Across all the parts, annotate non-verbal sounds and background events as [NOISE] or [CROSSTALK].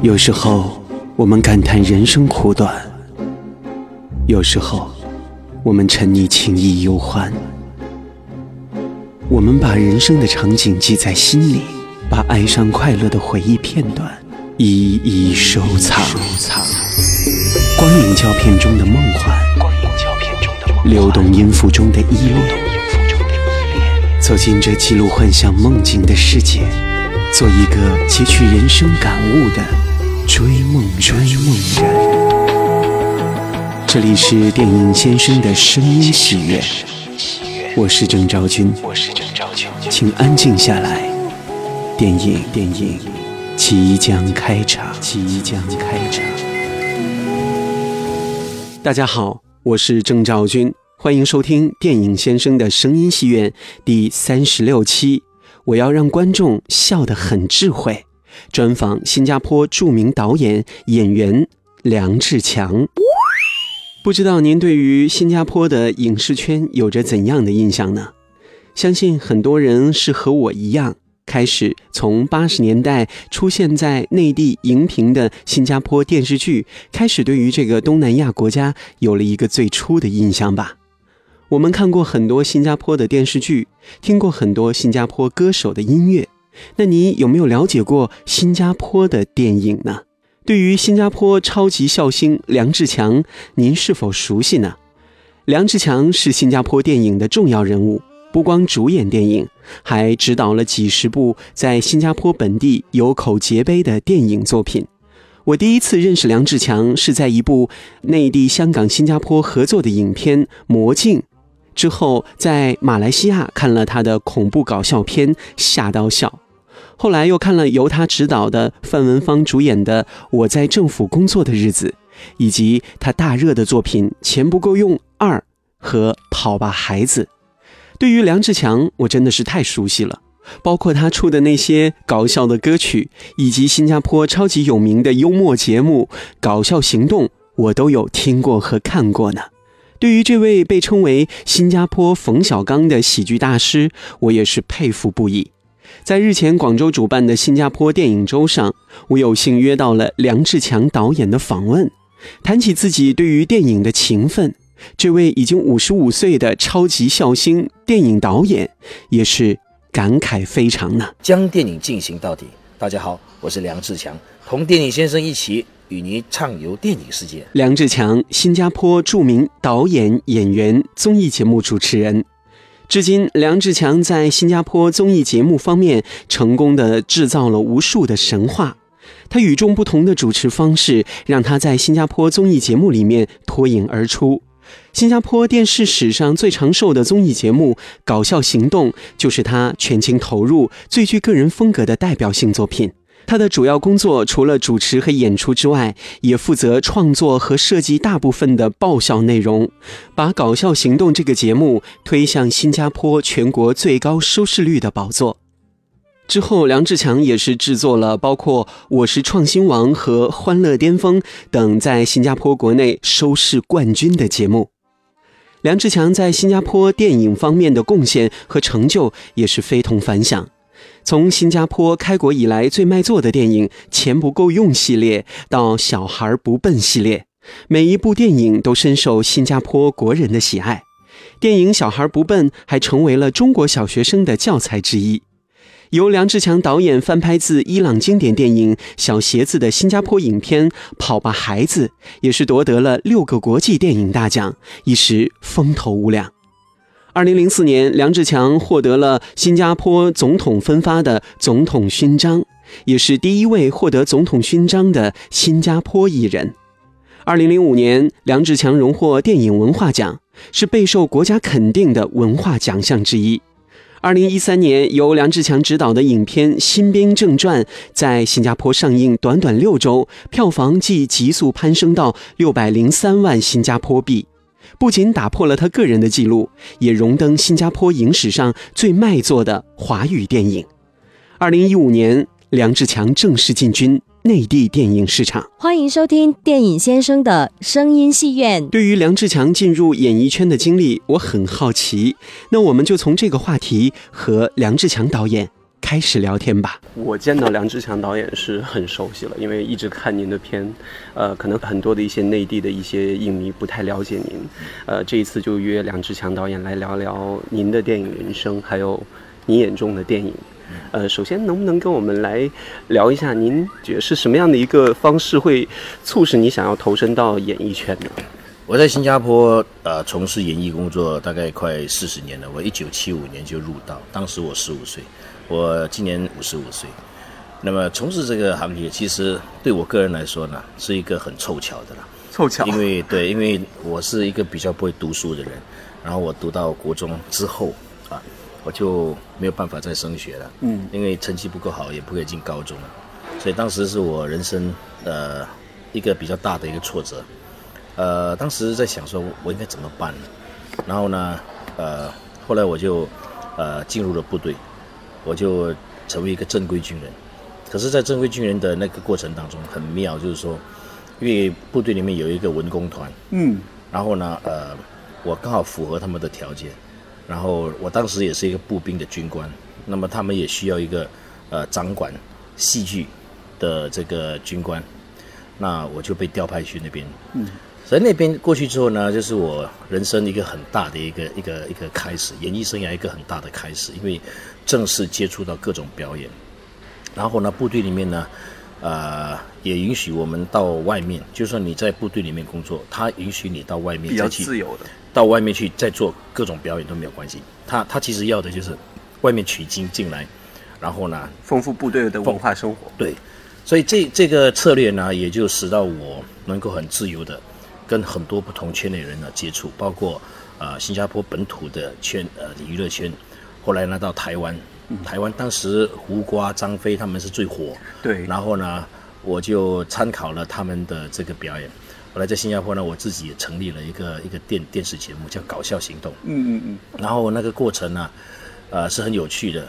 有时候，我们感叹人生苦短；有时候，我们沉溺情谊忧欢。我们把人生的场景记在心里，把哀伤快乐的回忆片段一一收藏。光影胶片中的梦幻，流动音符中的依恋，走进这记录幻想梦境的世界，做一个汲取人生感悟的。追梦追梦人，这里是电影先生的声音戏院，我是郑昭君，我是郑昭君，请安静下来，电影电影即将开场，即将开场。大家好，我是郑昭君，欢迎收听电影先生的声音戏院第三十六期，我要让观众笑得很智慧。专访新加坡著名导演演员梁志强。不知道您对于新加坡的影视圈有着怎样的印象呢？相信很多人是和我一样，开始从八十年代出现在内地荧屏的新加坡电视剧，开始对于这个东南亚国家有了一个最初的印象吧。我们看过很多新加坡的电视剧，听过很多新加坡歌手的音乐。那你有没有了解过新加坡的电影呢？对于新加坡超级笑星梁志强，您是否熟悉呢？梁志强是新加坡电影的重要人物，不光主演电影，还执导了几十部在新加坡本地有口皆碑的电影作品。我第一次认识梁志强是在一部内地、香港、新加坡合作的影片《魔镜》。之后在马来西亚看了他的恐怖搞笑片《吓到笑》。后来又看了由他执导的范文芳主演的《我在政府工作的日子》，以及他大热的作品《钱不够用二》和《跑吧孩子》。对于梁志强，我真的是太熟悉了，包括他出的那些搞笑的歌曲，以及新加坡超级有名的幽默节目《搞笑行动》，我都有听过和看过呢。对于这位被称为新加坡冯小刚的喜剧大师，我也是佩服不已。在日前广州主办的新加坡电影周上，我有幸约到了梁志强导演的访问。谈起自己对于电影的情分，这位已经五十五岁的超级笑星电影导演也是感慨非常呢。将电影进行到底。大家好，我是梁志强，同电影先生一起与您畅游电影世界。梁志强，新加坡著名导演、演员、综艺节目主持人。至今，梁志强在新加坡综艺节目方面成功的制造了无数的神话。他与众不同的主持方式，让他在新加坡综艺节目里面脱颖而出。新加坡电视史上最长寿的综艺节目《搞笑行动》，就是他全情投入、最具个人风格的代表性作品。他的主要工作除了主持和演出之外，也负责创作和设计大部分的爆笑内容，把《搞笑行动》这个节目推向新加坡全国最高收视率的宝座。之后，梁志强也是制作了包括《我是创新王》和《欢乐巅峰》等在新加坡国内收视冠军的节目。梁志强在新加坡电影方面的贡献和成就也是非同凡响。从新加坡开国以来最卖座的电影《钱不够用》系列到《小孩不笨》系列，每一部电影都深受新加坡国人的喜爱。电影《小孩不笨》还成为了中国小学生的教材之一。由梁志强导演翻拍自伊朗经典电影《小鞋子》的新加坡影片《跑吧孩子》，也是夺得了六个国际电影大奖，一时风头无两。二零零四年，梁志强获得了新加坡总统分发的总统勋章，也是第一位获得总统勋章的新加坡艺人。二零零五年，梁志强荣获电影文化奖，是备受国家肯定的文化奖项之一。二零一三年，由梁志强执导的影片《新兵正传》在新加坡上映，短短六周，票房即急速攀升到六百零三万新加坡币。不仅打破了他个人的记录，也荣登新加坡影史上最卖座的华语电影。二零一五年，梁志强正式进军内地电影市场。欢迎收听电影先生的声音戏院。对于梁志强进入演艺圈的经历，我很好奇。那我们就从这个话题和梁志强导演开始聊天吧。我见到梁志强导演是很熟悉了，因为一直看您的片，呃，可能很多的一些内地的一些影迷不太了解您，呃，这一次就约梁志强导演来聊聊您的电影人生，还有你眼中的电影。呃，首先能不能跟我们来聊一下，您觉得是什么样的一个方式会促使你想要投身到演艺圈呢？我在新加坡呃从事演艺工作大概快四十年了，我一九七五年就入道，当时我十五岁，我今年五十五岁。那么从事这个行业，其实对我个人来说呢，是一个很凑巧的啦。凑巧，因为对，因为我是一个比较不会读书的人，然后我读到国中之后啊，我就没有办法再升学了。嗯，因为成绩不够好，也不可以进高中了，所以当时是我人生呃一个比较大的一个挫折。呃，当时在想说，我应该怎么办呢？然后呢，呃，后来我就呃进入了部队，我就成为一个正规军人。可是，在正规军人的那个过程当中，很妙，就是说，因为部队里面有一个文工团，嗯，然后呢，呃，我刚好符合他们的条件，然后我当时也是一个步兵的军官，那么他们也需要一个呃掌管戏剧的这个军官，那我就被调派去那边，嗯。在那边过去之后呢，就是我人生一个很大的一个一个一个开始，演艺生涯一个很大的开始，因为正式接触到各种表演。然后呢，部队里面呢，呃，也允许我们到外面，就算你在部队里面工作，他允许你到外面比较自由的，到外面去再做各种表演都没有关系。他他其实要的就是外面取经进来，然后呢，丰富部队的文化生活。对，所以这这个策略呢，也就使到我能够很自由的。跟很多不同圈内人呢接触，包括呃新加坡本土的圈呃娱乐圈，后来呢到台湾，台湾当时胡瓜、张飞他们是最火，对，然后呢我就参考了他们的这个表演，后来在新加坡呢我自己也成立了一个一个电电视节目叫《搞笑行动》，嗯嗯嗯，然后那个过程呢，呃是很有趣的，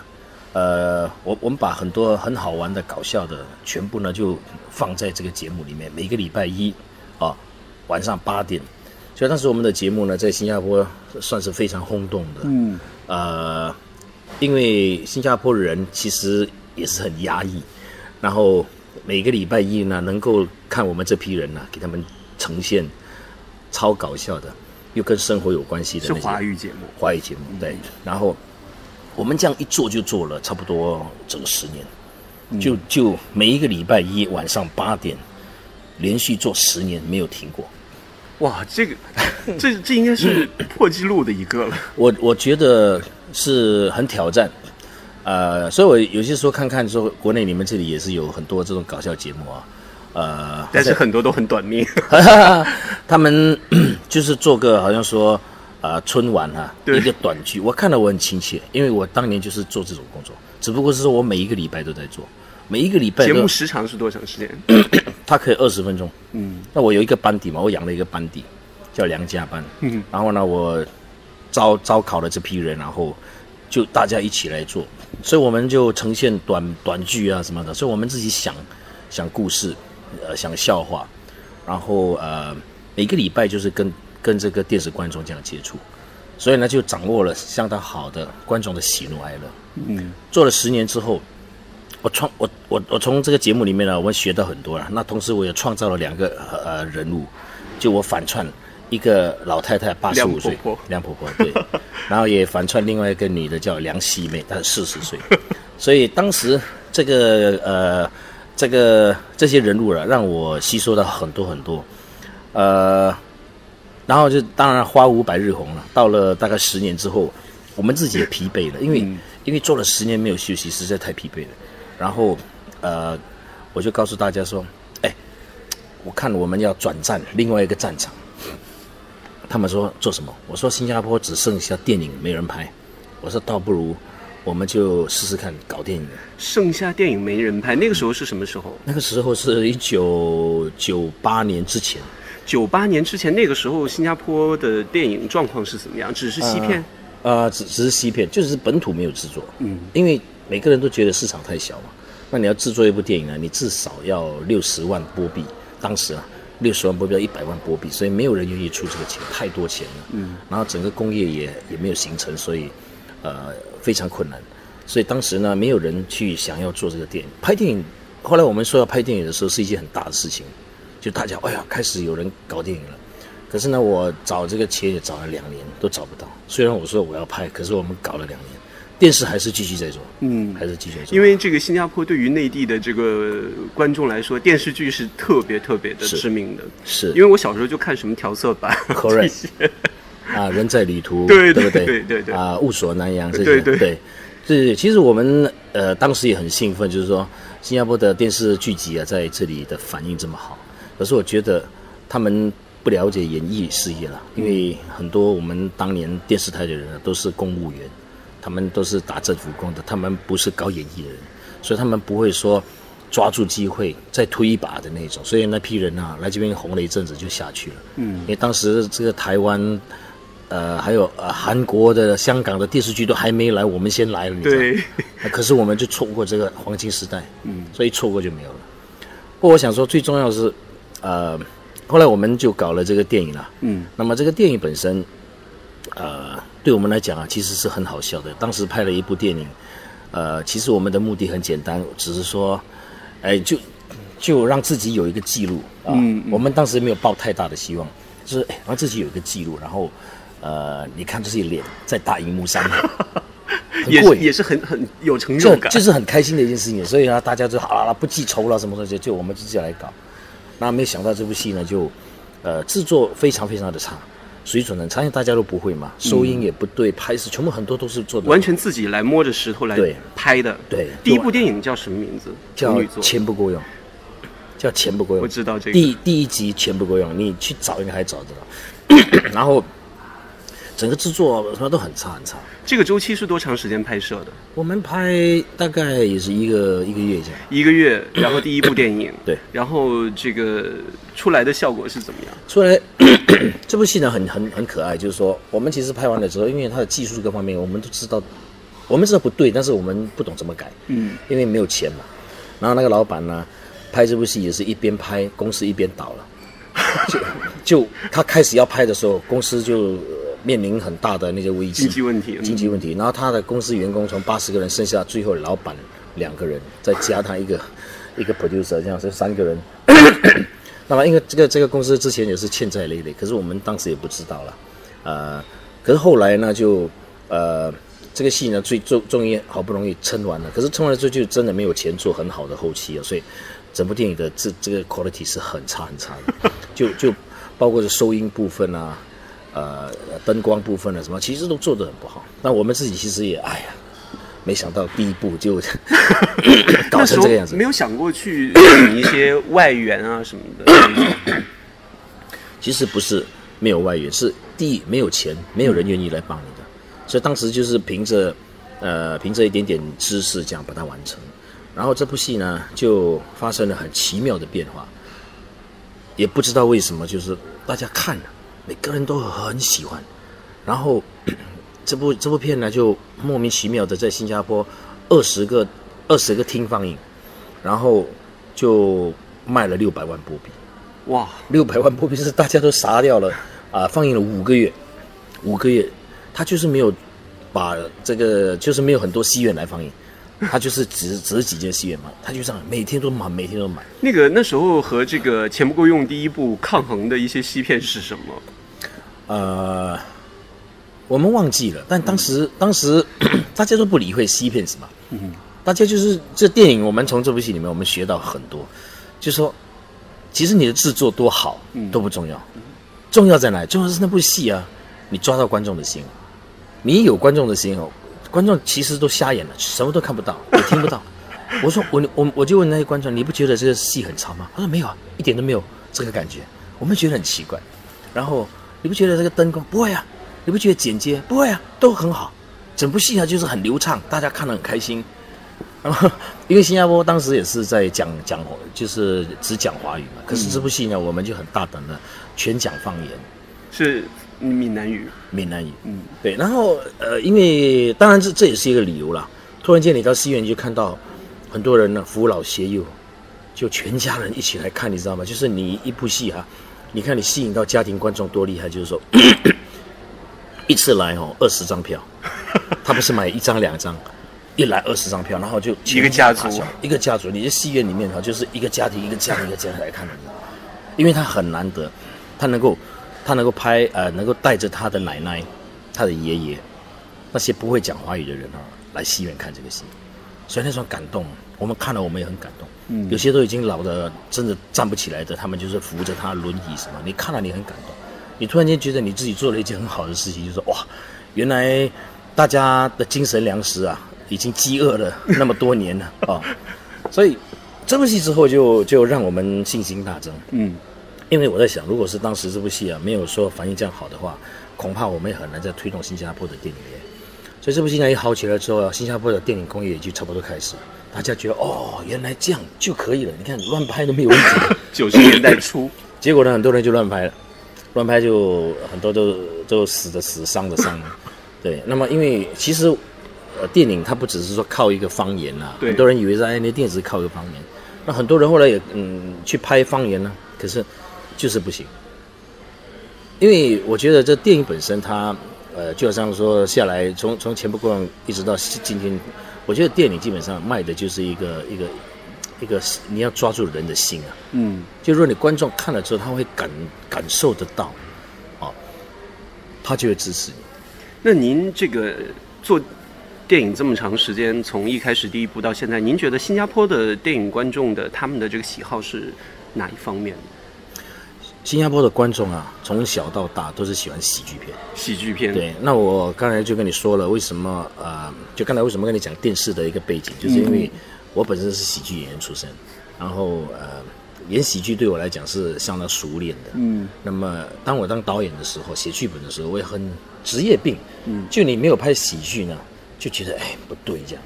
呃我我们把很多很好玩的搞笑的全部呢就放在这个节目里面，每个礼拜一啊。晚上八点，所以当时我们的节目呢，在新加坡算是非常轰动的。嗯，呃，因为新加坡人其实也是很压抑，然后每个礼拜一呢，能够看我们这批人呢，给他们呈现超搞笑的，又跟生活有关系的是华语节目。华语节目对，然后我们这样一做就做了差不多整十年，就就每一个礼拜一晚上八点，连续做十年没有停过。哇，这个，这这应该是破纪录的一个了。我我觉得是很挑战，呃，所以我有些时候看看说，国内你们这里也是有很多这种搞笑节目啊，呃，但是很多都很短命。[LAUGHS] 他们 [CLEARS THROAT] 就是做个好像说啊春晚啊一个短剧，我看了我很亲切，因为我当年就是做这种工作，只不过是说我每一个礼拜都在做。每一个礼拜节目 [CLEARS THROAT] 时长是多长时间？[COUGHS] 它可以二十分钟。嗯，那我有一个班底嘛，我养了一个班底，叫梁家班。嗯，然后呢，我招招考了这批人，然后就大家一起来做，所以我们就呈现短短剧啊什么的。所以我们自己想想故事，呃，想笑话，然后呃，每个礼拜就是跟跟这个电视观众这样接触，所以呢，就掌握了相当好的观众的喜怒哀乐。嗯，做了十年之后。我创我我我从这个节目里面呢，我学到很多了。那同时我也创造了两个呃人物，就我反串一个老太太八十五岁，梁婆婆对，[LAUGHS] 然后也反串另外一个女的叫梁希妹，她是四十岁。所以当时这个呃这个这些人物了，让我吸收到很多很多。呃，然后就当然花无百日红了。到了大概十年之后，我们自己也疲惫了，因为因为做了十年没有休息，实在太疲惫了。然后，呃，我就告诉大家说，哎，我看我们要转战另外一个战场。他们说做什么？我说新加坡只剩下电影没人拍。我说倒不如我们就试试看搞电影。剩下电影没人拍，那个时候是什么时候？那个时候是一九九八年之前。九八年之前，那个时候新加坡的电影状况是怎么样？只是西片？呃，只只是西片，就是本土没有制作。嗯，因为。每个人都觉得市场太小嘛，那你要制作一部电影呢，你至少要六十万波币，当时啊，六十万波币要一百万波币，所以没有人愿意出这个钱，太多钱了。嗯，然后整个工业也也没有形成，所以，呃，非常困难。所以当时呢，没有人去想要做这个电影。拍电影，后来我们说要拍电影的时候，是一件很大的事情，就大家哎呀，开始有人搞电影了。可是呢，我找这个钱也找了两年，都找不到。虽然我说我要拍，可是我们搞了两年，电视还是继续在做，嗯，还是继续在做。因为这个新加坡对于内地的这个观众来说，电视剧是特别特别的知名的。是，因为我小时候就看什么调色板，Correct。啊，人在旅途，[LAUGHS] 对对不对？对对对。啊，雾锁南洋这些，对对对。是，其实我们呃当时也很兴奋，就是说新加坡的电视剧集啊，在这里的反应这么好。可是我觉得他们。不了解演艺事业了，因为很多我们当年电视台的人都是公务员，他们都是打政府工的，他们不是搞演艺的人，所以他们不会说抓住机会再推一把的那种。所以那批人啊，来这边红了一阵子就下去了。嗯，因为当时这个台湾，呃，还有呃韩国的、香港的电视剧都还没来，我们先来了，你知道对。可是我们就错过这个黄金时代，嗯，所以错过就没有了。不过我想说，最重要的是，呃。后来我们就搞了这个电影了，嗯，那么这个电影本身，呃，对我们来讲啊，其实是很好笑的。当时拍了一部电影，呃，其实我们的目的很简单，只是说，哎，就就让自己有一个记录啊。我们当时没有抱太大的希望，就是让自己有一个记录，然后，呃，你看自己脸在大荧幕上，[LAUGHS] 也是也是很很有成就感，就是很开心的一件事情。所以呢，大家就好了，不记仇了什么东西，就我们自己来搞。那没想到这部戏呢，就，呃，制作非常非常的差，水准很差，因为大家都不会嘛，收音也不对，拍摄全部很多都是做的完全自己来摸着石头来拍的。对，第一部电影叫什么名字？叫钱不够用，叫钱不够用。我知道这个。第第一集钱不够用，你去找应该还找得到。[COUGHS] 然后。整个制作什么都很差很差。这个周期是多长时间拍摄的？我们拍大概也是一个一个月这样。一个月，然后第一部电影。对。然后这个出来的效果是怎么样？出来 [COUGHS] 这部戏呢，很很很可爱。就是说，我们其实拍完了之后，因为它的技术各方面，我们都知道，我们知道不对，但是我们不懂怎么改。嗯。因为没有钱嘛。然后那个老板呢，拍这部戏也是一边拍，公司一边倒了。就 [LAUGHS] 就他开始要拍的时候，公司就。面临很大的那些危机，经济问题，经济问题。然后他的公司员工从八十个人剩下最后老板两个人，再加他一个 [COUGHS] 一个 producer，这样是三个人。[COUGHS] 那么因为这个这个公司之前也是欠债累累，可是我们当时也不知道了。呃，可是后来呢，就呃这个戏呢最终终于好不容易撑完了，可是撑完之后就真的没有钱做很好的后期啊，所以整部电影的这这个 quality 是很差很差的，[LAUGHS] 就就包括是收音部分啊。呃，灯光部分的什么，其实都做得很不好。那我们自己其实也，哎呀，没想到第一步就 [COUGHS] 搞成这个样子。没有想过去请一些外援啊什么的。[COUGHS] 其实不是没有外援，是第一没有钱，没有人愿意来帮你的。所以当时就是凭着呃凭着一点点知识这样把它完成。然后这部戏呢就发生了很奇妙的变化，也不知道为什么，就是大家看了。每个人都很喜欢，然后 [COUGHS] 这部这部片呢，就莫名其妙的在新加坡二十个二十个厅放映，然后就卖了六百万波比，哇，六百万波比是大家都傻掉了啊！放映了五个月，五个月，他就是没有把这个，就是没有很多戏院来放映。他就是只只是几间戏院嘛，他就这样每天都买，每天都买。那个那时候和这个钱不够用第一部抗衡的一些西片是什么？呃，我们忘记了，但当时 [COUGHS] 当时 [COUGHS] 大家都不理会西片什么？嗯，大家就是这电影，我们从这部戏里面我们学到很多，就说其实你的制作多好都不重要，重要在哪？重要是那部戏啊，你抓到观众的心，你有观众的心哦。观众其实都瞎眼了，什么都看不到，也听不到。[COUGHS] 我说我我我就问那些观众，你不觉得这个戏很长吗？他说没有啊，一点都没有这个感觉。我们觉得很奇怪。然后你不觉得这个灯光不会啊？你不觉得剪接不会啊？都很好，整部戏呢就是很流畅，大家看得很开心。然后因为新加坡当时也是在讲讲，就是只讲华语嘛。可是这部戏呢，我们就很大胆的全讲方言。是。闽南语，闽南语，嗯，对，然后呃，因为当然这这也是一个理由啦。突然间你到戏院就看到很多人呢，扶老携幼，就全家人一起来看，你知道吗？就是你一部戏哈，你看你吸引到家庭观众多厉害，就是说 [COUGHS] 一次来哦二十张票，[LAUGHS] 他不是买一张两张，一来二十张票，然后就一个家族，一个家族，你在戏院里面哈，就是一个家庭一个家庭一个家庭来看的，因为他很难得，他能够他能够拍呃，能够带着他的奶奶、他的爷爷那些不会讲华语的人啊，来戏院看这个戏，所以那种感动，我们看了我们也很感动。嗯，有些都已经老的真的站不起来的，他们就是扶着他轮椅什么，你看了你很感动，你突然间觉得你自己做了一件很好的事情，就是哇，原来大家的精神粮食啊。已经饥饿了那么多年了啊，[LAUGHS] 所以这部戏之后就就让我们信心大增。嗯，因为我在想，如果是当时这部戏啊没有说反应这样好的话，恐怕我们也很难再推动新加坡的电影业。所以这部戏呢一好起来之后啊，新加坡的电影工业也就差不多开始，大家觉得哦，原来这样就可以了。你看乱拍都没有问题。[LAUGHS] 九十年代初，[LAUGHS] 结果呢很多人就乱拍了，乱拍就很多都都死的死，伤的伤。[LAUGHS] 对，那么因为其实。呃，电影它不只是说靠一个方言呐，很多人以为在那电影是靠一个方言，那很多人后来也嗯去拍方言呢，可是就是不行，因为我觉得这电影本身它呃就好像说下来从从前不过一直到今天，我觉得电影基本上卖的就是一个一个一个你要抓住人的心啊，嗯，就说你观众看了之后他会感感受得到，啊，他就会支持你。那您这个做。电影这么长时间，从一开始第一部到现在，您觉得新加坡的电影观众的他们的这个喜好是哪一方面？新加坡的观众啊，从小到大都是喜欢喜剧片。喜剧片。对，那我刚才就跟你说了，为什么呃，就刚才为什么跟你讲电视的一个背景，就是因为我本身是喜剧演员出身，然后呃，演喜剧对我来讲是相当熟练的。嗯。那么当我当导演的时候，写剧本的时候，我也很职业病。嗯。就你没有拍喜剧呢？就觉得哎不对这样，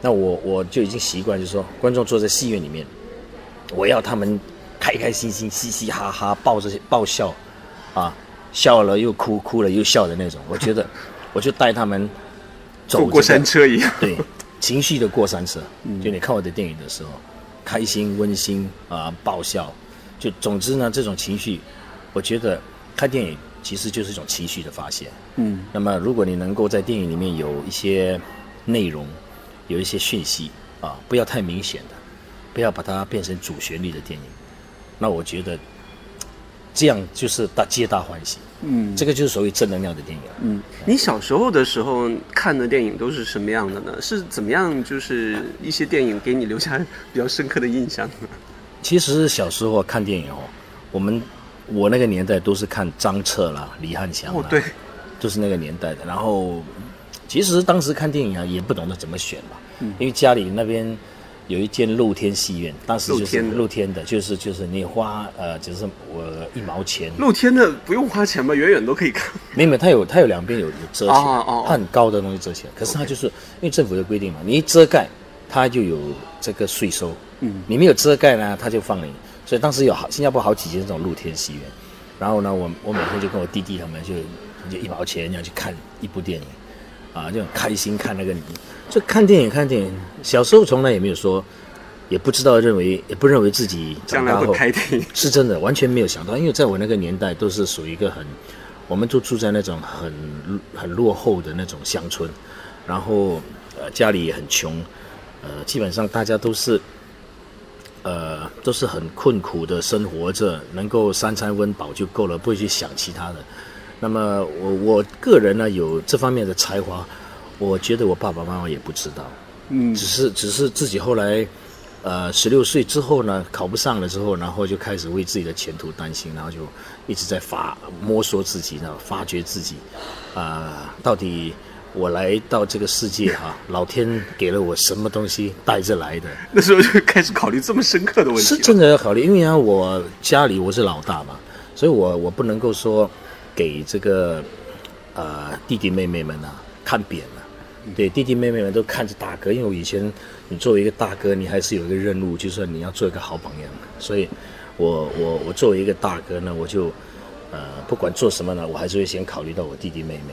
那我我就已经习惯，就是说观众坐在戏院里面，我要他们开开心心、嘻嘻哈哈、爆这些爆笑，啊，笑了又哭，哭了又笑的那种。我觉得，[LAUGHS] 我就带他们走过山车一样，对，情绪的过山车。就你看我的电影的时候，开心、温馨啊，爆笑，就总之呢，这种情绪，我觉得看电影。其实就是一种情绪的发泄。嗯，那么如果你能够在电影里面有一些内容，有一些讯息啊，不要太明显的，不要把它变成主旋律的电影，那我觉得这样就是大皆大欢喜。嗯，这个就是所谓正能量的电影。嗯，你小时候的时候看的电影都是什么样的呢？是怎么样？就是一些电影给你留下比较深刻的印象呢？其实小时候看电影哦，我们。我那个年代都是看张彻啦、李汉祥啦，对，都是那个年代的。然后，其实当时看电影啊，也不懂得怎么选嘛，因为家里那边有一间露天戏院，当时就是露天的，就是就是你花呃，就是我一毛钱。露天的不用花钱吧？远远都可以看。没有，它有它有两边有有遮起它很高的东西遮起来。可是它就是因为政府的规定嘛，你一遮盖，它就有这个税收。嗯，你没有遮盖呢，它就放你。所以当时有好新加坡好几间这种露天戏院，然后呢，我我每天就跟我弟弟他们就就一毛钱这样去看一部电影，啊，就很开心看那个，就看电影看电影。小时候从来也没有说，也不知道认为也不认为自己将来会拍电影，是真的完全没有想到，因为在我那个年代都是属于一个很，我们都住在那种很很落后的那种乡村，然后呃家里也很穷，呃基本上大家都是。呃，都是很困苦的生活着，能够三餐温饱就够了，不会去想其他的。那么我我个人呢，有这方面的才华，我觉得我爸爸妈妈也不知道，嗯，只是只是自己后来，呃，十六岁之后呢，考不上了之后，然后就开始为自己的前途担心，然后就一直在发摸索自己，然后发掘自己，啊，到底。我来到这个世界哈，[LAUGHS] 老天给了我什么东西带着来的？那时候就开始考虑这么深刻的问题。是真的要考虑，因为啊，我家里我是老大嘛，所以我我不能够说给这个呃弟弟妹妹们啊看扁了。对，弟弟妹妹们都看着大哥，因为我以前你作为一个大哥，你还是有一个任务，就是你要做一个好榜样。所以，我我我作为一个大哥呢，我就呃不管做什么呢，我还是会先考虑到我弟弟妹妹。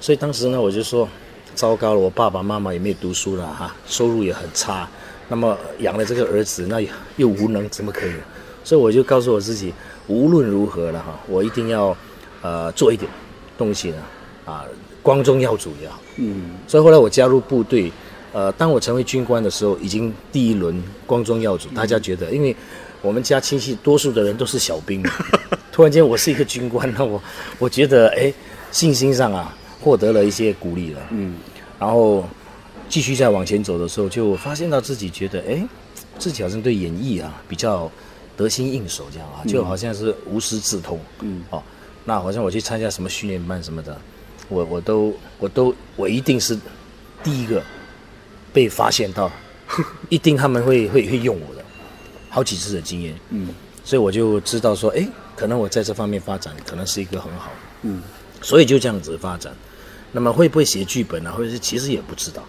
所以当时呢，我就说，糟糕了，我爸爸妈妈也没有读书了哈，收入也很差，那么养了这个儿子，那又无能，怎么可以？所以我就告诉我自己，无论如何了哈，我一定要，呃，做一点东西呢，啊，光宗耀祖也好。嗯。所以后来我加入部队，呃，当我成为军官的时候，已经第一轮光宗耀祖，大家觉得，因为我们家亲戚多数的人都是小兵，[LAUGHS] 突然间我是一个军官，那我我觉得哎，信心上啊获得了一些鼓励了。嗯，然后继续再往前走的时候，就发现到自己觉得哎，自己好像对演艺啊比较得心应手，这样啊，就好像是无师自通。嗯，哦，那好像我去参加什么训练班什么的，我我都我都我一定是第一个。被发现到，一定他们会会会用我的，好几次的经验，嗯，所以我就知道说，哎，可能我在这方面发展可能是一个很好，嗯，所以就这样子发展。那么会不会写剧本呢？或者是其实也不知道，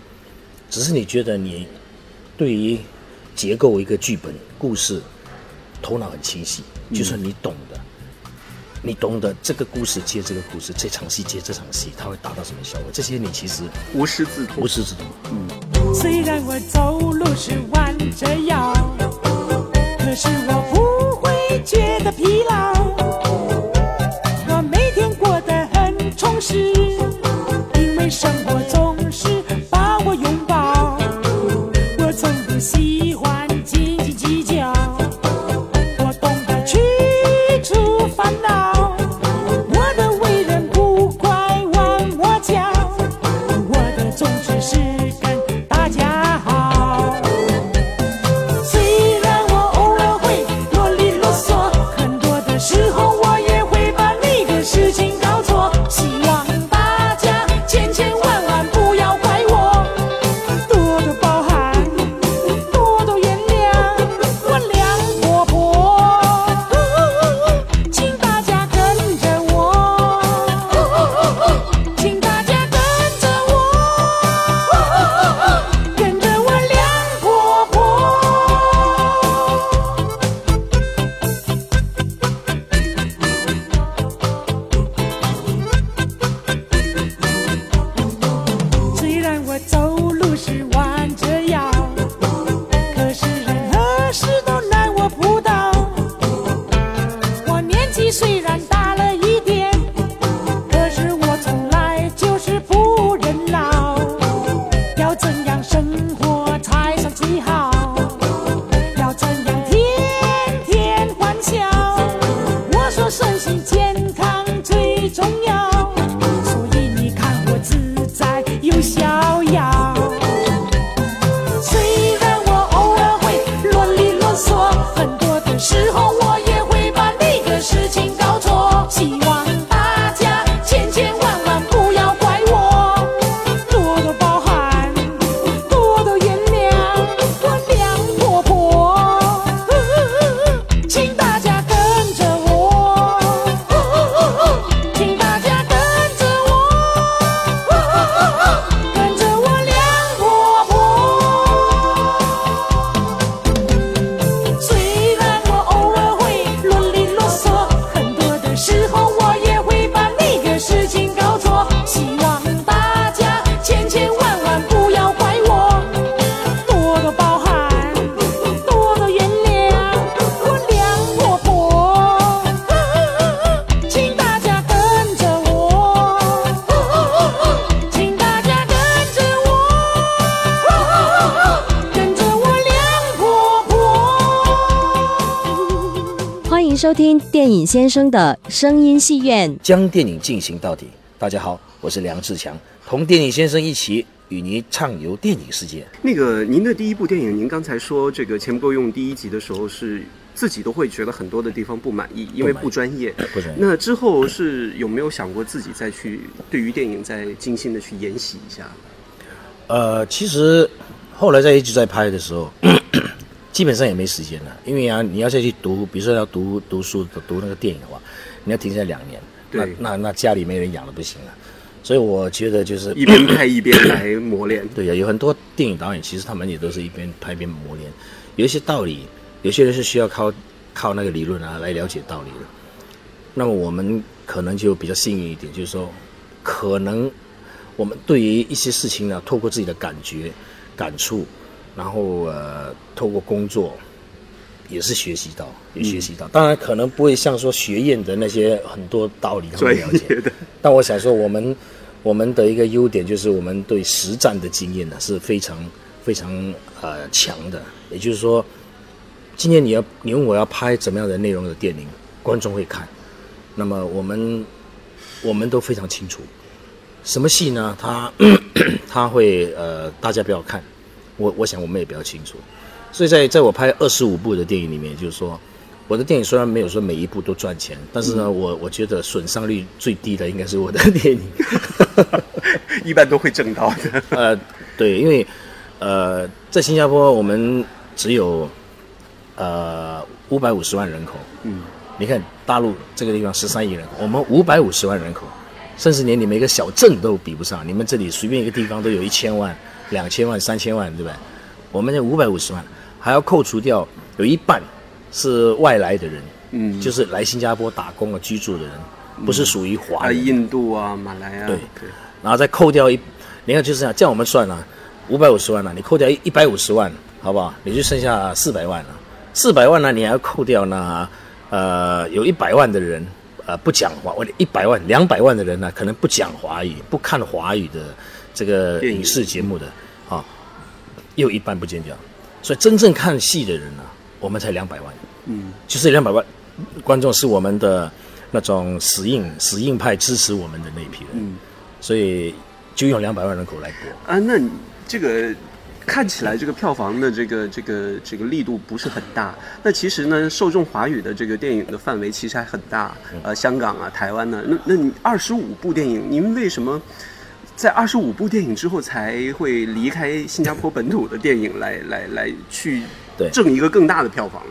只是你觉得你对于结构一个剧本故事头脑很清晰，就是你懂的。你懂得这个故事接这个故事，这场戏接这场戏，它会达到什么效果？这些你其实无师自通，无师自通。嗯。虽然我走路是弯着腰，可是我不会觉得疲劳。收听电影先生的声音戏院，将电影进行到底。大家好，我是梁志强，同电影先生一起与您畅游电影世界。那个，您的第一部电影，您刚才说这个钱不够用，第一集的时候是自己都会觉得很多的地方不满意，因为不专业。不专业。那之后是有没有想过自己再去对于电影再精心的去研习一下？呃，其实后来在一直在拍的时候。基本上也没时间了，因为啊，你要再去读，比如说要读读书、读那个电影的话，你要停下来两年，那那那家里没人养了不行了，所以我觉得就是一边拍一边来磨练。[COUGHS] 对呀，有很多电影导演其实他们也都是一边拍一边磨练，有一些道理，有些人是需要靠靠那个理论啊来了解道理的。那么我们可能就比较幸运一点，就是说，可能我们对于一些事情呢，透过自己的感觉、感触。然后呃，透过工作也是学习到，也学习到。当然可能不会像说学院的那些很多道理，他们了解。但我想说，我们我们的一个优点就是我们对实战的经验呢是非常非常呃强的。也就是说，今天你要你问我要拍怎么样的内容的电影，观众会看，那么我们我们都非常清楚，什么戏呢？他他 [COUGHS] 会呃大家不要看，我我想我们也比较清楚。所以在在我拍二十五部的电影里面，就是说。我的电影虽然没有说每一部都赚钱，但是呢，我我觉得损伤率最低的应该是我的电影，[LAUGHS] 一般都会挣到的。呃，对，因为呃，在新加坡我们只有呃五百五十万人口，嗯，你看大陆这个地方十三亿人口，我们五百五十万人口，甚至连你们一个小镇都比不上，你们这里随便一个地方都有一千万、两千万、三千万，对不对？我们这五百五十万，还要扣除掉有一半。是外来的人，嗯，就是来新加坡打工啊、居住的人，不是属于华人。印度啊、马来啊，对，然后再扣掉一，你看就是这样，这样我们算了，五百五十万了，你扣掉一一百五十万，好不好？你就剩下四百万了。四百万呢，你还要扣掉呢，呃，有一百万的人，呃，不讲华，我一百万、两百万的人呢，可能不讲华语、不看华语的这个影视节目的，啊，又一半不见掉。所以真正看戏的人呢？我们才两百万，嗯，就是两百万观众是我们的那种死硬死硬派支持我们的那一批人，嗯，所以就用两百万人口来播啊。那这个看起来这个票房的这个这个这个力度不是很大，那其实呢，受众华语的这个电影的范围其实还很大，呃，香港啊、台湾呢，那那你二十五部电影，您为什么在二十五部电影之后才会离开新加坡本土的电影来来来去？挣一个更大的票房。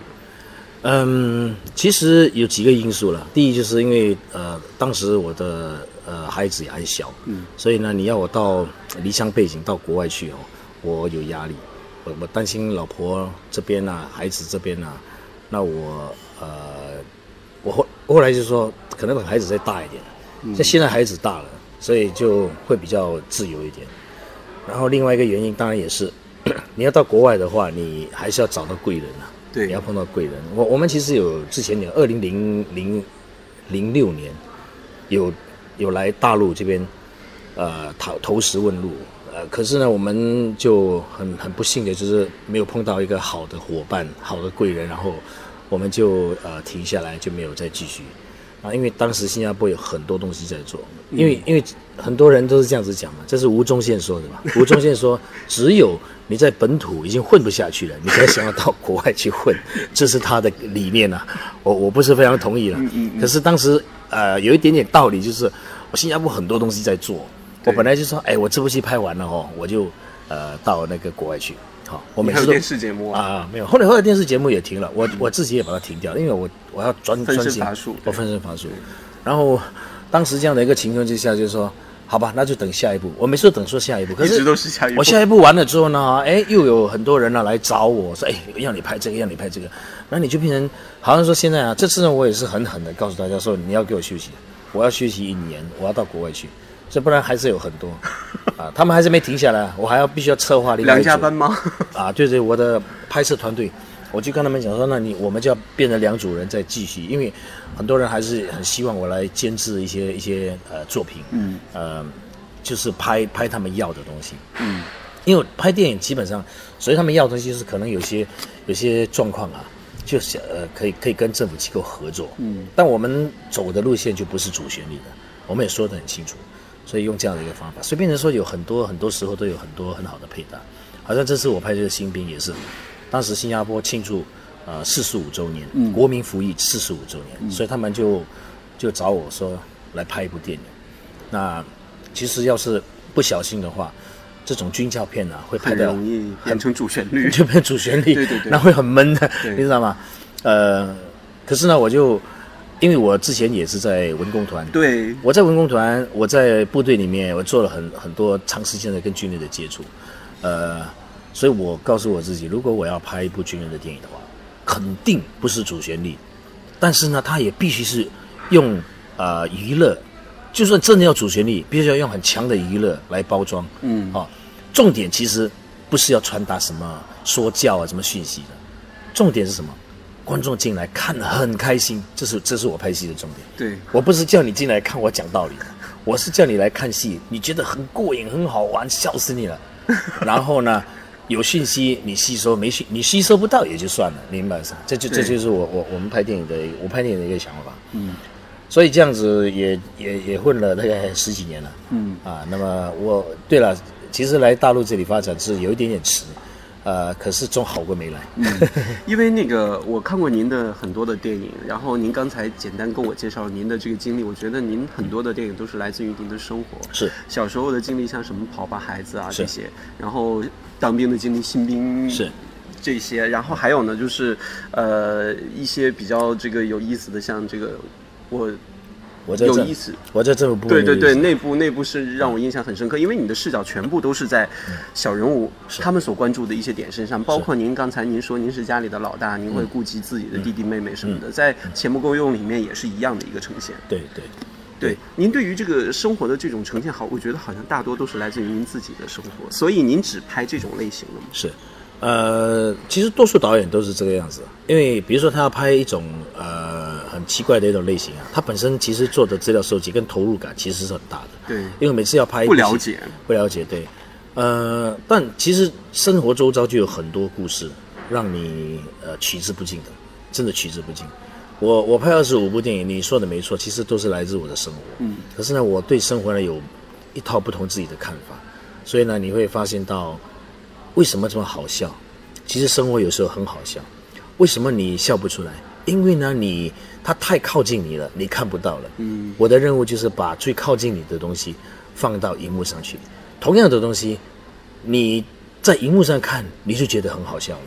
嗯，其实有几个因素了。第一，就是因为呃，当时我的呃孩子也还小，嗯，所以呢，你要我到离乡背景到国外去哦，我有压力，我我担心老婆这边呐，孩子这边呐，那我呃，我后后来就说，可能等孩子再大一点，像现在孩子大了，所以就会比较自由一点。然后另外一个原因，当然也是。[CLEARS THROAT] 你要到国外的话，你还是要找到贵人啊。对，你要碰到贵人。我我们其实有之前有二零零零零六年有有来大陆这边呃投投石问路，呃，可是呢，我们就很很不幸的就是没有碰到一个好的伙伴、好的贵人，然后我们就呃停下来，就没有再继续。啊，因为当时新加坡有很多东西在做，因为因为很多人都是这样子讲嘛，这是吴宗宪说的嘛。吴宗宪说，只有你在本土已经混不下去了，你才想要到国外去混，这是他的理念呐。我我不是非常同意了，可是当时呃有一点点道理，就是我新加坡很多东西在做，我本来就说，哎，我这部戏拍完了哦，我就呃到那个国外去。我每次电视节目啊，没有。后来后来电视节目也停了，我我自己也把它停掉，因为我我要专专心，我分身乏术。然后当时这样的一个情况之下，就是说，好吧，那就等下一步。我每次都等说下一步，可是都是下一步。我下一步完了之后呢，哎，又有很多人呢来找我说，哎，要你拍这个，要你拍这个，那你就变成好像说现在啊，这次呢，我也是狠狠的告诉大家说，你要给我休息，我要休息一年，我要到国外去。这不然还是有很多，[LAUGHS] 啊，他们还是没停下来，我还要必须要策划另外两加班吗？[LAUGHS] 啊，对对，我的拍摄团队，我就跟他们讲说，那你我们就要变成两组人再继续，因为很多人还是很希望我来监制一些一些呃作品，嗯，呃，就是拍拍他们要的东西，嗯，因为拍电影基本上，所以他们要的东西是可能有些有些状况啊，就是呃可以可以跟政府机构合作，嗯，但我们走的路线就不是主旋律的，我们也说得很清楚。所以用这样的一个方法，所以变成说有很多很多时候都有很多很好的配搭，好像这次我拍这个新兵也是，当时新加坡庆祝呃四十五周年，国民服役四十五周年，所以他们就就找我说来拍一部电影。那其实要是不小心的话，这种军教片呢会拍的容易 [LAUGHS] 变成主旋律，就变主旋律，对对对，那会很闷的，你知道吗？呃，可是呢我就。因为我之前也是在文工团，对，我在文工团，我在部队里面，我做了很很多长时间的跟军人的接触，呃，所以我告诉我自己，如果我要拍一部军人的电影的话，肯定不是主旋律，但是呢，它也必须是用呃娱乐，就算真的要主旋律，必须要用很强的娱乐来包装，嗯，啊，重点其实不是要传达什么说教啊什么讯息的，重点是什么？观众进来看很开心，这是这是我拍戏的重点。对我不是叫你进来看我讲道理，我是叫你来看戏，你觉得很过瘾、很好玩，笑死你了。[LAUGHS] 然后呢，有讯息你吸收没讯，你吸收不到也就算了，明白？这就这就是我我我们拍电影的我拍电影的一个想法。嗯，所以这样子也也也混了大概十几年了。嗯啊，那么我对了，其实来大陆这里发展是有一点点迟。呃，可是总好过没来。嗯因为那个我看过您的很多的电影，然后您刚才简单跟我介绍您的这个经历，我觉得您很多的电影都是来自于您的生活。是小时候的经历，像什么跑吧孩子啊这些，然后当兵的经历，新兵是这些，然后还有呢，就是呃一些比较这个有意思的，像这个我。我在有意思，我在这部对对对，那部那部是让我印象很深刻，因为你的视角全部都是在小人物他们所关注的一些点身上，包括您刚才您说您是家里的老大，您会顾及自己的弟弟妹妹什么的，在《钱不够用》里面也是一样的一个呈现。对对对，您对于这个生活的这种呈现，好，我觉得好像大多都是来自于您自己的生活，所以您只拍这种类型的吗？是。呃，其实多数导演都是这个样子，因为比如说他要拍一种呃很奇怪的一种类型啊，他本身其实做的资料收集跟投入感其实是很大的。对，因为每次要拍不了解，不了解，对，呃，但其实生活周遭就有很多故事让你呃取之不尽的，真的取之不尽。我我拍二十五部电影，你说的没错，其实都是来自我的生活。嗯，可是呢，我对生活呢有一套不同自己的看法，所以呢，你会发现到。为什么这么好笑？其实生活有时候很好笑。为什么你笑不出来？因为呢，你它太靠近你了，你看不到了。嗯，我的任务就是把最靠近你的东西放到荧幕上去。同样的东西，你在荧幕上看，你就觉得很好笑了。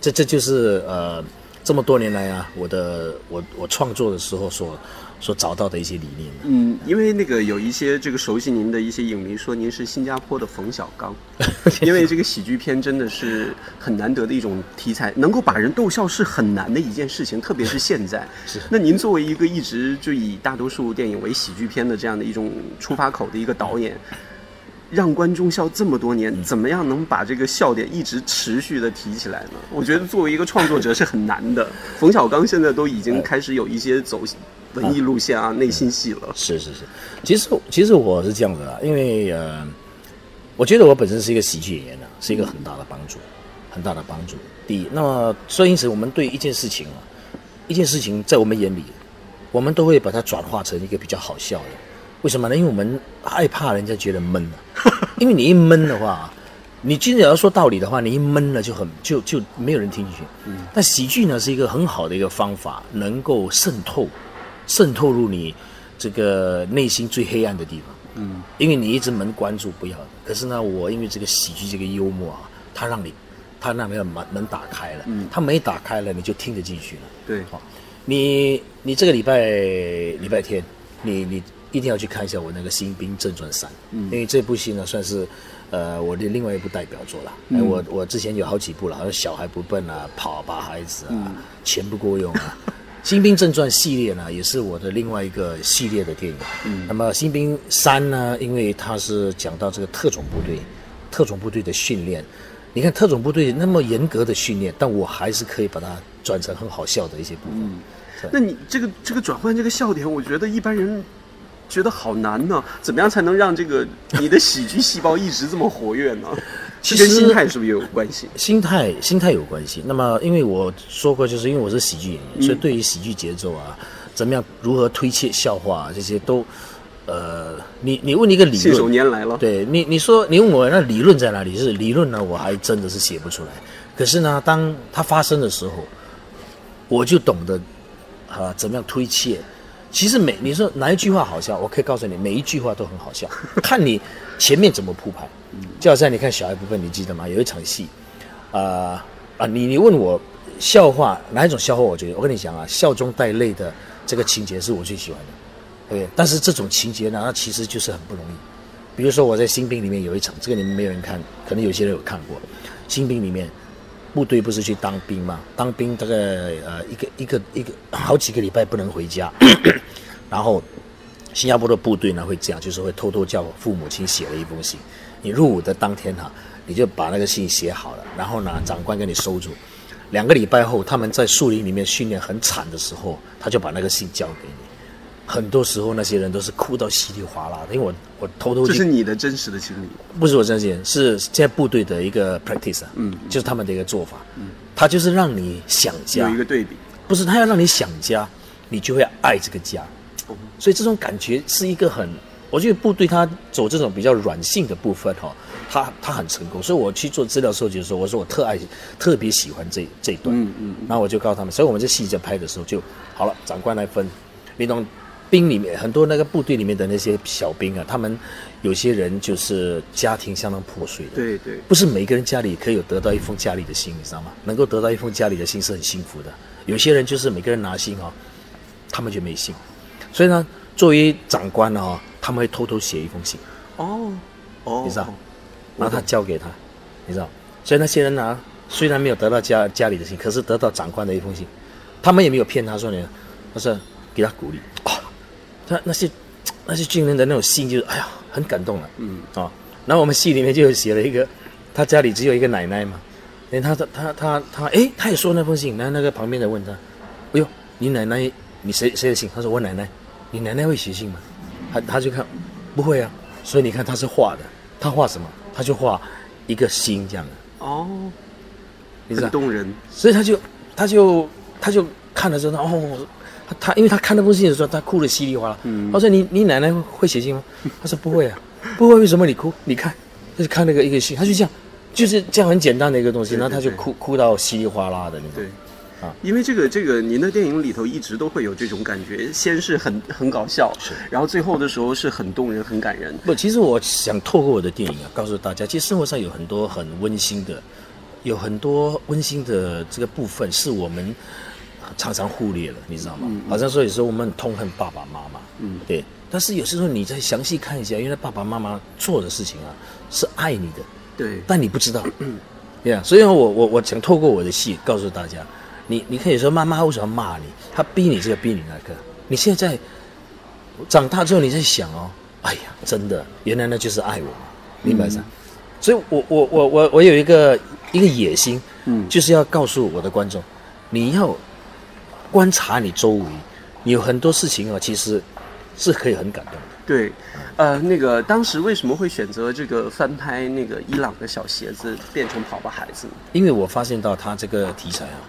这这就是呃，这么多年来啊，我的我我创作的时候所。所找到的一些理念。嗯，因为那个有一些这个熟悉您的一些影迷说您是新加坡的冯小刚，[LAUGHS] 因为这个喜剧片真的是很难得的一种题材，能够把人逗笑是很难的一件事情，特别是现在。是。那您作为一个一直就以大多数电影为喜剧片的这样的一种出发口的一个导演。让观众笑这么多年，怎么样能把这个笑点一直持续的提起来呢？我觉得作为一个创作者是很难的。冯小刚现在都已经开始有一些走文艺路线啊，内心戏了。是是是，其实其实我是这样子啊，因为呃，我觉得我本身是一个喜剧演员啊，是一个很大的帮助，很大的帮助。第一，那么所以因此我们对一件事情啊，一件事情在我们眼里，我们都会把它转化成一个比较好笑的。为什么呢？因为我们害怕人家觉得闷了，[LAUGHS] 因为你一闷的话，你今天要说道理的话，你一闷了就很就就没有人听进去。嗯。但喜剧呢是一个很好的一个方法，能够渗透，渗透入你这个内心最黑暗的地方。嗯。因为你一直门关住不要，可是呢，我因为这个喜剧这个幽默啊，它让你，它让那个门门打开了。嗯。它门打开了，你就听得进去了。对。好，你你这个礼拜礼拜天，你你。一定要去看一下我那个《新兵正传三》，因为这部戏呢算是，呃，我的另外一部代表作了。哎，我我之前有好几部了，好像《小孩不笨》啊，《跑吧孩子》啊，《钱不够用》啊，《新兵正传》系列呢也是我的另外一个系列的电影。嗯，那么《新兵三》呢，因为它是讲到这个特种部队，特种部队的训练。你看特种部队那么严格的训练，但我还是可以把它转成很好笑的一些部分。那你这个这个转换这个笑点，我觉得一般人。觉得好难呢，怎么样才能让这个你的喜剧细胞一直这么活跃呢？其实心态是不是也有关系？心态，心态有关系。那么，因为我说过，就是因为我是喜剧演员，所以对于喜剧节奏啊，怎么样，如何推切笑话这些都，呃，你你问一个理论，信手拈来了。对你，你说你问我那理论在哪里？是理论呢？我还真的是写不出来。可是呢，当它发生的时候，我就懂得啊，怎么样推切。其实每你说哪一句话好笑，我可以告诉你，每一句话都很好笑，看你前面怎么铺排。就好像你看小孩部分，你记得吗？有一场戏，啊啊，你你问我笑话哪一种笑话？我觉得我跟你讲啊，笑中带泪的这个情节是我最喜欢的。对，但是这种情节呢，它其实就是很不容易。比如说我在新兵里面有一场，这个你们没有人看，可能有些人有看过。新兵里面。部队不是去当兵吗？当兵大概呃一个一个一个好几个礼拜不能回家，[COUGHS] 然后新加坡的部队呢会这样，就是会偷偷叫父母亲写了一封信。你入伍的当天哈，你就把那个信写好了，然后呢长官给你收住。两个礼拜后，他们在树林里面训练很惨的时候，他就把那个信交给你。很多时候那些人都是哭到稀里哗啦的，因为我我偷偷这是你的真实的经历。不是我相信，是现在部队的一个 practice 啊，嗯，就是他们的一个做法，嗯，他就是让你想家，有一个对比，不是他要让你想家，你就会爱这个家，所以这种感觉是一个很，我觉得部队他走这种比较软性的部分哈、他他很成功，所以我去做资料收集的时候，我说我特爱特别喜欢这这一段，嗯嗯，然后我就告诉他们，所以我们这戏在拍的时候就好了，长官来分，你懂。兵里面很多那个部队里面的那些小兵啊，他们有些人就是家庭相当破碎的，对对，不是每个人家里可以有得到一封家里的信，你知道吗？能够得到一封家里的信是很幸福的。有些人就是每个人拿信哦，他们就没信，所以呢，作为长官呢、哦，他们会偷偷写一封信，哦哦，你知道，然后他交给他，你知道，所以那些人呢，虽然没有得到家家里的信，可是得到长官的一封信，他们也没有骗他说呢，他说给他鼓励。啊，他那些那些军人的那种信就是哎呀很感动了，嗯。啊，然后我们戏里面就有写了一个，他家里只有一个奶奶嘛，因为他他他他他哎他也说那封信，然后那个旁边的问他，哎呦你奶奶你谁谁的信？他说我奶奶，你奶奶会写信吗？他他就看不会啊，所以你看他是画的，他画什么？他就画一个心这样的，哦，你知道很，动人。所以他就他就他就看了之后，哦，他他因为他看那封信的时候，他哭得稀里哗啦。嗯他说你你奶奶会写信吗？[LAUGHS] 他说不会啊，不会，为什么你哭？你看，就是看那个一个信，他就这样，就是这样很简单的一个东西，然后他就哭哭到稀里哗啦的那种。对，啊因为这个这个您的电影里头一直都会有这种感觉，先是很很搞笑，是然后最后的时候是很动人、很感人。不，其实我想透过我的电影啊，告诉大家，其实生活上有很多很温馨的，有很多温馨的这个部分是我们常常忽略了，你知道吗？好像说有时候我们很痛恨爸爸妈妈，嗯，对。但是有时候你再详细看一下，原来爸爸妈妈做的事情啊，是爱你的，对，但你不知道，嗯 [CLEARS THROAT] 对啊。所以我我我想透过我的戏告诉大家，你你可以说妈妈为什么骂你？她逼你这个逼你那个，你现在长大之后你在想哦，哎呀，真的，原来那就是爱我，明白吗？所以我我我我我有一个一个野心，嗯就是要告诉我的观众，你要观察你周围，你有很多事情啊，其实是可以很感动的。对，呃，那个当时为什么会选择这个翻拍那个伊朗的小鞋子变成跑吧孩子呢？因为我发现到他这个题材啊，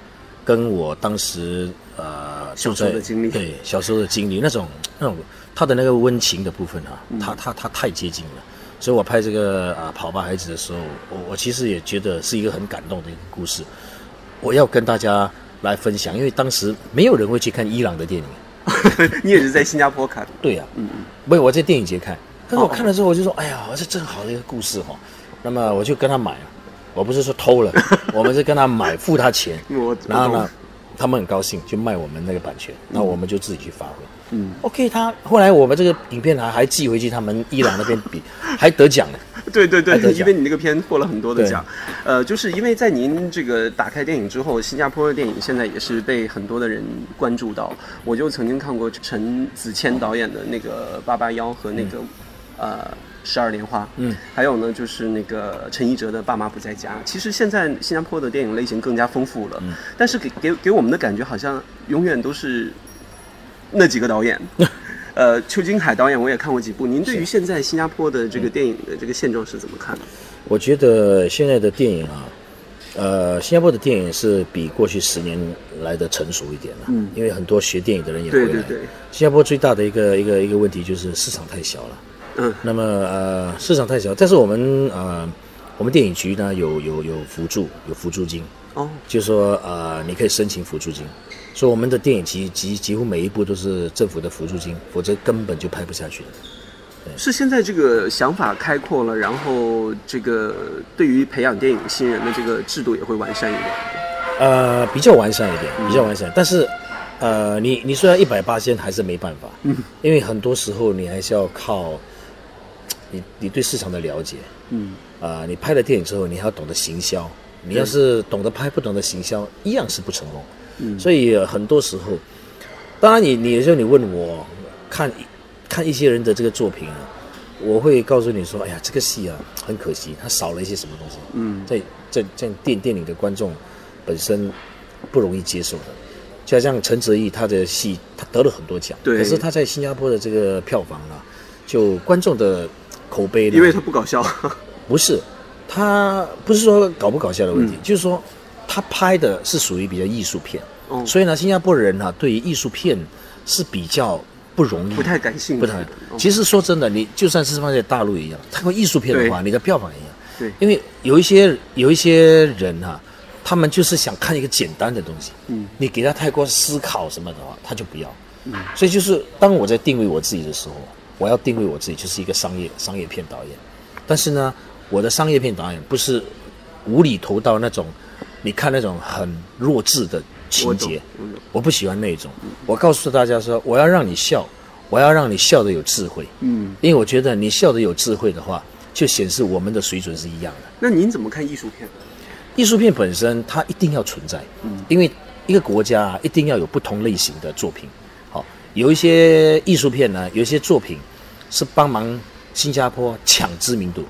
跟我当时呃小时候的经历。对小时候的经历那种那种他的那个温情的部分啊，他他他太接近了，所以我拍这个啊、跑吧孩子的时候，我我其实也觉得是一个很感动的一个故事，我要跟大家来分享，因为当时没有人会去看伊朗的电影。[LAUGHS] 你也是在新加坡看的？对呀、嗯嗯，没有我在电影节看，但是我看了之后我就说，哎呀，这正好的一个故事哈、那么我就跟他买了，我不是说偷了，[LAUGHS] 我们是跟他买，付他钱，[LAUGHS] 然后呢，他们很高兴就卖我们那个版权，那我们就自己去发挥。嗯，OK，他后来我们这个影片还还寄回去他们伊朗那边比，[LAUGHS] 还得奖呢。对对对因为你那个片获了很多的奖，呃，就是因为在您这个打开电影之后，新加坡的电影现在也是被很多的人关注到。我就曾经看过陈子谦导演的那个《八八幺》和那个、呃《十二莲花》，嗯，还有呢就是那个陈奕哲的《爸妈不在家》。其实现在新加坡的电影类型更加丰富了，嗯但是给给给我们的感觉好像永远都是那几个导演。[LAUGHS] 呃，邱金海导演我也看过几部。您对于现在新加坡的这个电影的这个现状是怎么看的？我觉得现在的电影啊，呃，新加坡的电影是比过去十年来的成熟一点了。嗯，因为很多学电影的人也回来。对对对新加坡最大的一个一个一个问题就是市场太小了。嗯，那么呃，市场太小，但是我们呃，我们电影局呢有有有辅助，有辅助金，哦，就是说呃，你可以申请辅助金。所以我们的电影集几几乎每一部都是政府的辅助金，否则根本就拍不下去的。是现在这个想法开阔了，然后这个对于培养电影新人的这个制度也会完善一点。呃，比较完善一点，比较完善。但是，呃，你你虽然一百八千还是没办法，嗯，因为很多时候你还是要靠你你对市场的了解，嗯，啊、你拍了电影之后，你还要懂得行销。你要是懂得拍，不懂得行销，一样是不成功。嗯，所以、呃很多时候，当然你你有时候你问我看看一些人的这个作品啊，我会告诉你说，哎呀，这个戏啊很可惜，它少了一些什么东西。嗯，在在在电电影的观众本身不容易接受的。就好像陈哲艺他的戏，他得了很多奖，对可是他在新加坡的这个票房啊，就观众的口碑的，因为他不搞笑，[LAUGHS] 不是，他不是说搞不搞笑的问嗯。题，就是说他拍的是属于比较艺术片，哦。所以呢，新加坡人呢、对于艺术片是比较不容易，不太感兴趣，不太。哦。其实说真的，你就算是放在大陆一样，拍过艺术片的话，你的票房一样。对。因为有一些有一些人哈、他们就是想看一个简单的东西，嗯，你给他太过思考什么的话，他就不要。嗯，所以就是当我在定位我自己的时候，我要定位我自己就是一个商业商业片导演，但是呢，我的商业片导演不是无厘头到那种，你看那种很弱智的情节，我不喜欢那种。我告诉大家说，我要让你笑，我要让你笑得有智慧，嗯，因为我觉得你笑得有智慧的话，就显示我们的水准是一样的。那您怎么看艺术片？艺术片本身它一定要存在，嗯因为一个国家啊一定要有不同类型的作品。好，有一些艺术片呢，有一些作品是帮忙新加坡抢知名度，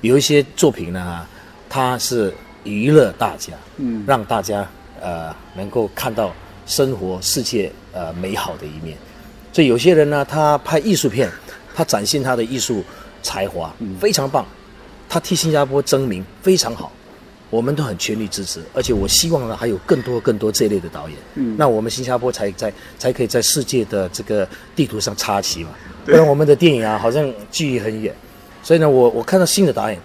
有一些作品呢，它是娱乐大家，嗯让大家呃能够看到生活世界呃美好的一面。所以有些人呢，他拍艺术片，他展现他的艺术才华，非常棒，他替新加坡争名非常好。我们都很全力支持，而且我希望呢还有更多更多这类的导演，嗯。那我们新加坡才在才可以在世界的这个地图上插旗嘛，不然我们的电影啊好像距离很远，所以呢，我我看到新的导演，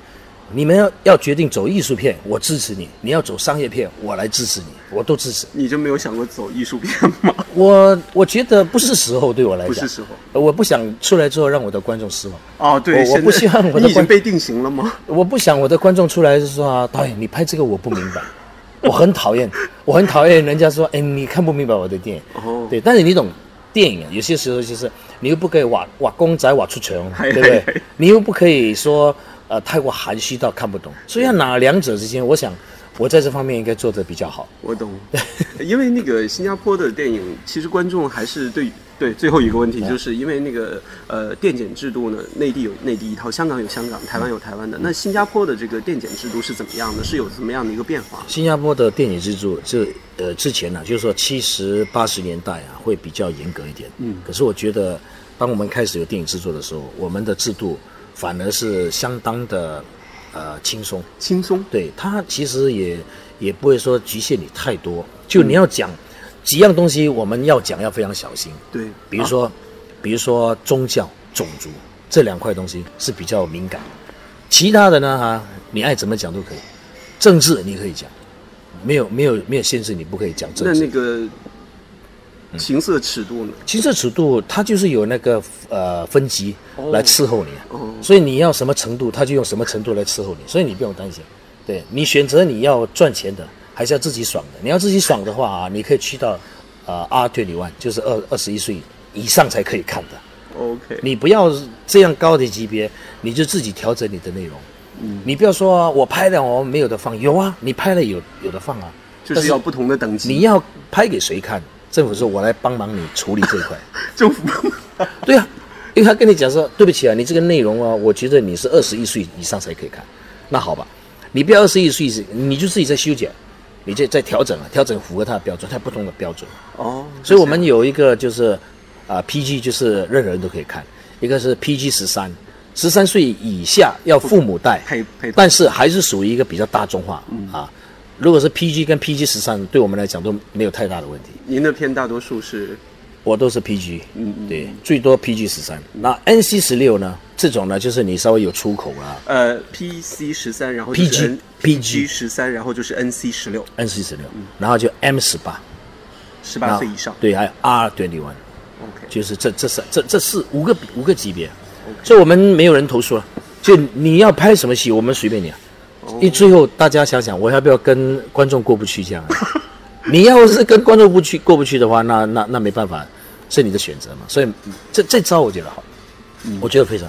你们要要决定走艺术片，我支持你；你要走商业片，我来支持你，我都支持。你就没有想过走艺术片吗？我我觉得不是时候，对我来讲，不是时候。我不想出来之后让我的观众失望。哦，对，我我不希望我的观你已经被定型了吗？我不想我的观众出来是说啊，导演你拍这个我不明白，[LAUGHS] 我很讨厌，我很讨厌人家说，哎，你看不明白我的电影。哦，对，但是你懂电影啊，有些时候就是你又不可以挖挖公仔瓦出墙，对不对？你又不可以说呃太过含蓄到看不懂，所以要哪两者之间，我想我在这方面应该做得比较好。我懂，[LAUGHS] 因为那个新加坡的电影，其实观众还是对对。最后一个问题，就是因为那个呃电检制度呢，内地有内地一套，香港有香港，台湾有台湾的。那新加坡的这个电检制度是怎么样的？是有什么样的一个变化？新加坡的电影制度，就呃之前呢、就是说七十八十年代啊，会比较严格一点。嗯，可是我觉得，当我们开始有电影制作的时候，我们的制度反而是相当的呃轻松。轻松，对它其实也也不会说局限你太多，就你要讲几样东西，我们要讲要非常小心。对，比如说，比如说宗教、种族这两块东西是比较敏感，其他的呢哈，你爱怎么讲都可以。政治你可以讲，没有没有没有限制你不可以讲政治。那那个情色尺度呢？情色尺度它就是有那个呃分级来伺候你，所以你要什么程度，它就用什么程度来伺候你，所以你不用担心。对你选择你要赚钱的，还是要自己爽的。你要自己爽的话啊，你可以去到呃 R twenty one，就是二二十一岁以上才可以看的。OK，你不要这样高的级别，你就自己调整你的内容。嗯，你不要说、啊、我拍了我没有的放，有啊，你拍了有有的放啊，就是要不同的等级。你要拍给谁看？政府说我来帮忙你处理这一块。[LAUGHS] 政府 [LAUGHS] 对啊，因为他跟你讲说，对不起啊，你这个内容啊，我觉得你是二十一岁以上才可以看。那好吧，你不要二十一岁，你就自己在修剪，你就在调整啊，调整符合他的标准，他有不同的标准。哦，所以我们有一个就是啊、PG 就是任何人都可以看，一个是 PG 十三，十三岁以下要父母带，但是还是属于一个比较大众化、啊。如果是 PG 跟 PG 十三，对我们来讲都没有太大的问题。您的片大多数是我都是 PG，嗯嗯对，最多 PG 十三。那 NC 十六呢？这种呢，就是你稍微有出口啦呃 PC 十三，然后 PG PG 十三，然后就是 NC 十六，，NC 十六，然后就 M 十八，十八岁以上。对，还有 R twenty one，OK，就是这这三这这四五个五个级别，所以我们没有人投诉了。就你要拍什么戏，我们随便你啊。因为最后大家想想，我要不要跟观众过不去这样、啊？[LAUGHS] 你要是跟观众不去过不去的话，那那那没办法，是你的选择嘛。所以这这招我觉得好，我觉得非常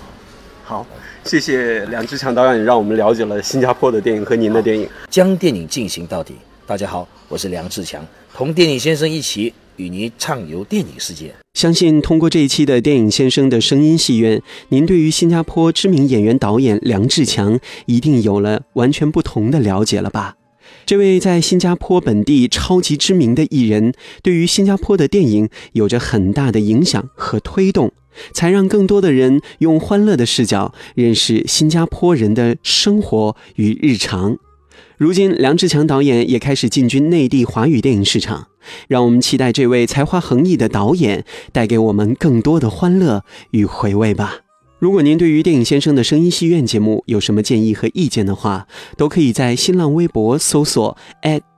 好。好，谢谢梁志强导演，让我们了解了新加坡的电影和您的电影。将电影进行到底。大家好，我是梁志强，同电影先生一起与您畅游电影世界。相信通过这一期的电影先生的声音戏院，您对于新加坡知名演员导演梁志强一定有了完全不同的了解了吧？这位在新加坡本地超级知名的艺人，对于新加坡的电影有着很大的影响和推动，才让更多的人用欢乐的视角认识新加坡人的生活与日常。如今，梁志强导演也开始进军内地华语电影市场，让我们期待这位才华横溢的导演带给我们更多的欢乐与回味吧。如果您对于电影先生的声音戏院节目有什么建议和意见的话，都可以在新浪微博搜索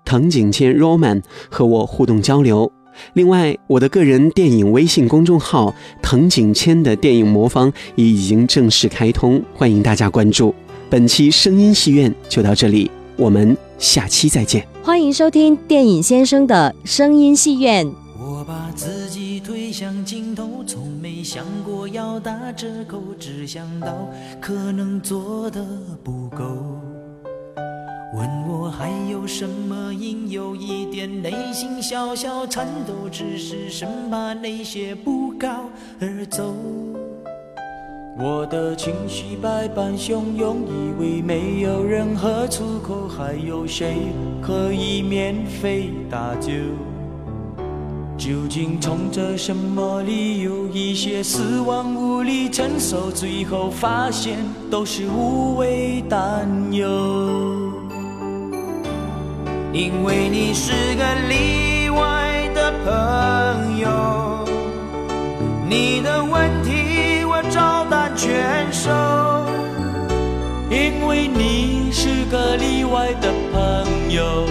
藤井千 Roman 和我互动交流。另外，我的个人电影微信公众号藤井千的电影魔方也已经正式开通，欢迎大家关注。本期声音戏院就到这里，我们下期再见。欢迎收听电影先生的声音戏院。我把自己推向尽头，从没想过要打折扣，只想到可能做的不够。问我还有什么因有一点内心小小颤抖，只是生怕那些不告而走。我的情绪百般汹涌，以为没有任何出口，还有谁可以免费搭救？究竟冲着什么理由？一些失望无力承受，最后发现都是无谓担忧。因为你是个例外的朋友，你的问题我照单全收。因为你是个例外的朋友，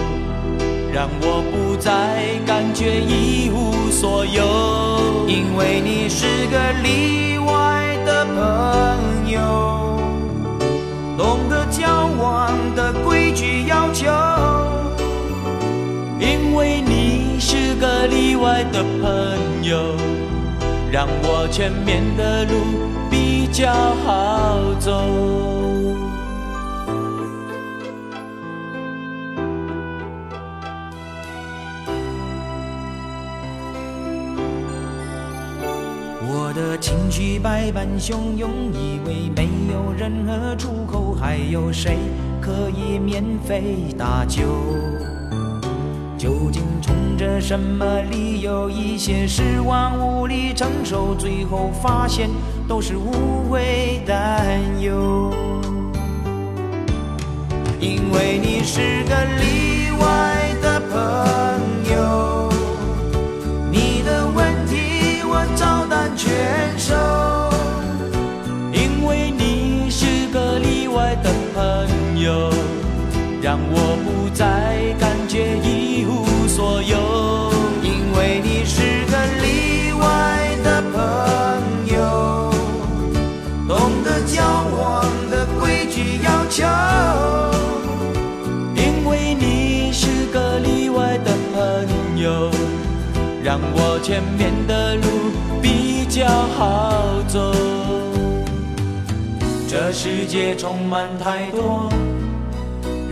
让我不再感觉一无。所有，因为你是个例外的朋友，懂得交往的规矩要求。因为你是个例外的朋友，让我前面的路比较好走。我的情绪百般汹涌，以为没有任何出口，还有谁可以免费搭救？究竟冲着什么理由？一些失望无力承受，最后发现都是无谓担忧。因为你是个例外的朋友。我前面的路比。较好走，这世界充满太多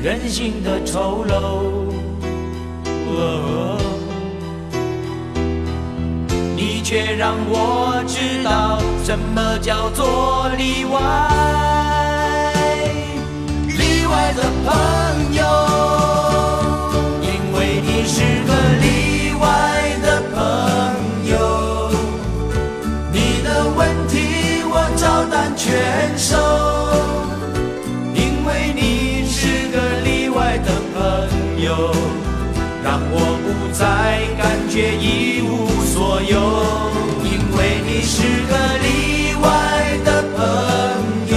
人性的丑陋。哦你却让我知道什么叫做例外，例外。的朋友，因为你是个例全收，因为你是个例外的朋友，让我不再感觉一无所有。因为你是个例外的朋友，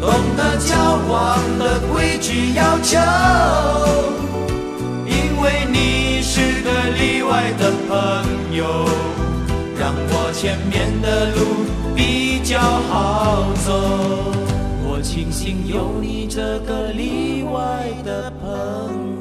懂得交往的规矩要求。因为你是个例外的朋友，让我前面的路。比较好走，我庆幸有你这个例外的朋友。